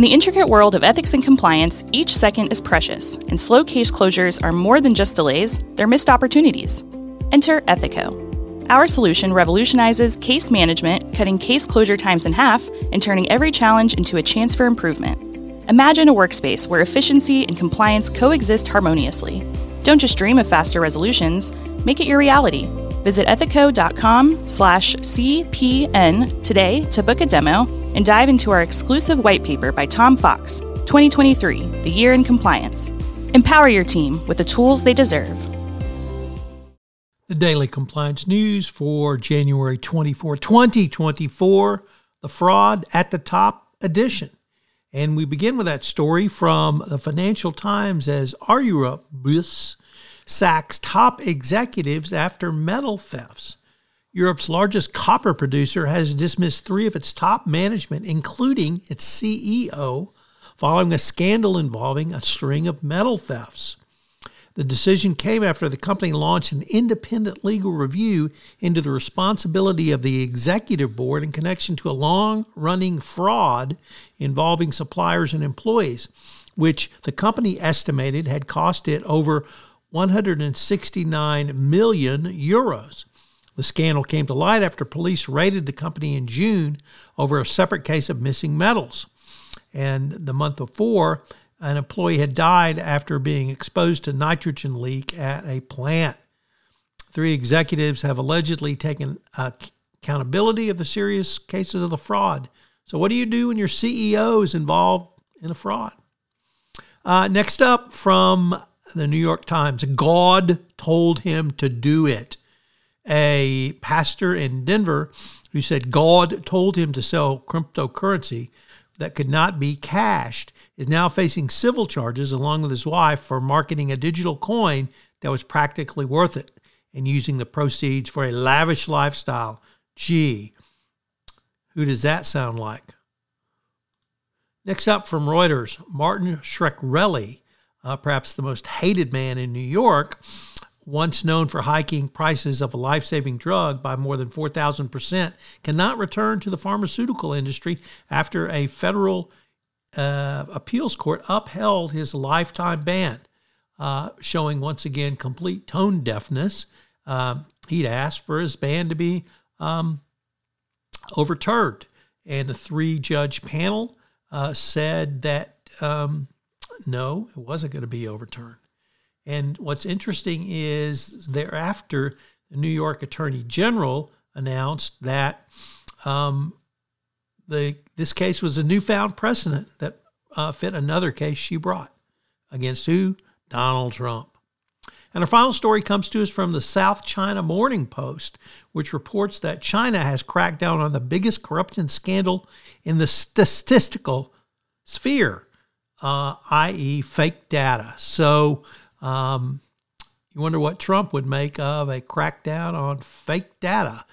In the intricate world of ethics and compliance, each second is precious, and slow case closures are more than just delays, they're missed opportunities. Enter Ethico. Our solution revolutionizes case management, cutting case closure times in half and turning every challenge into a chance for improvement. Imagine a workspace where efficiency and compliance coexist harmoniously. Don't just dream of faster resolutions, make it your reality. Visit ethico.com slash CPN today to book a demo and dive into our exclusive white paper by Tom Fox 2023 The Year in Compliance. Empower your team with the tools they deserve. The Daily Compliance News for January 24, 2024, the Fraud at the Top edition. And we begin with that story from the Financial Times as Aurubis sacks top executives after metal thefts. Europe's largest copper producer has dismissed three of its top management, including its CEO, following a scandal involving a string of metal thefts. The decision came after the company launched an independent legal review into the responsibility of the executive board in connection to a long running fraud involving suppliers and employees, which the company estimated had cost it over 169 million euros. The scandal came to light after police raided the company in June over a separate case of missing metals. And the month before, an employee had died after being exposed to nitrogen leak at a plant. Three executives have allegedly taken accountability of the serious cases of the fraud. So, what do you do when your CEO is involved in a fraud? Uh, next up from the New York Times God told him to do it a pastor in Denver who said God told him to sell cryptocurrency that could not be cashed is now facing civil charges along with his wife for marketing a digital coin that was practically worth it and using the proceeds for a lavish lifestyle. Gee, who does that sound like? Next up from Reuters, Martin Shkreli, uh, perhaps the most hated man in New York, once known for hiking prices of a life saving drug by more than 4,000%, cannot return to the pharmaceutical industry after a federal uh, appeals court upheld his lifetime ban, uh, showing once again complete tone deafness. Um, he'd asked for his ban to be um, overturned, and the three judge panel uh, said that um, no, it wasn't going to be overturned. And what's interesting is thereafter, the New York Attorney General announced that um, the this case was a newfound precedent that uh, fit another case she brought against who? Donald Trump. And our final story comes to us from the South China Morning Post, which reports that China has cracked down on the biggest corruption scandal in the statistical sphere, uh, i.e., fake data. So um, you wonder what Trump would make of a crackdown on fake data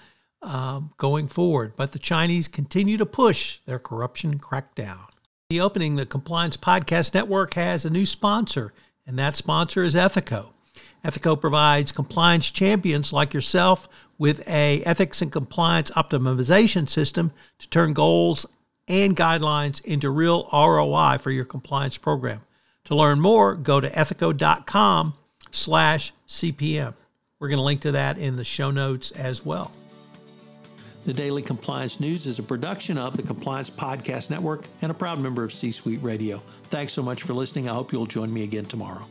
um, going forward. But the Chinese continue to push their corruption crackdown. The opening, the Compliance Podcast Network has a new sponsor, and that sponsor is Ethico. Ethico provides compliance champions like yourself with a ethics and compliance optimization system to turn goals and guidelines into real ROI for your compliance program. To learn more, go to ethico.com slash CPM. We're going to link to that in the show notes as well. The Daily Compliance News is a production of the Compliance Podcast Network and a proud member of C Suite Radio. Thanks so much for listening. I hope you'll join me again tomorrow.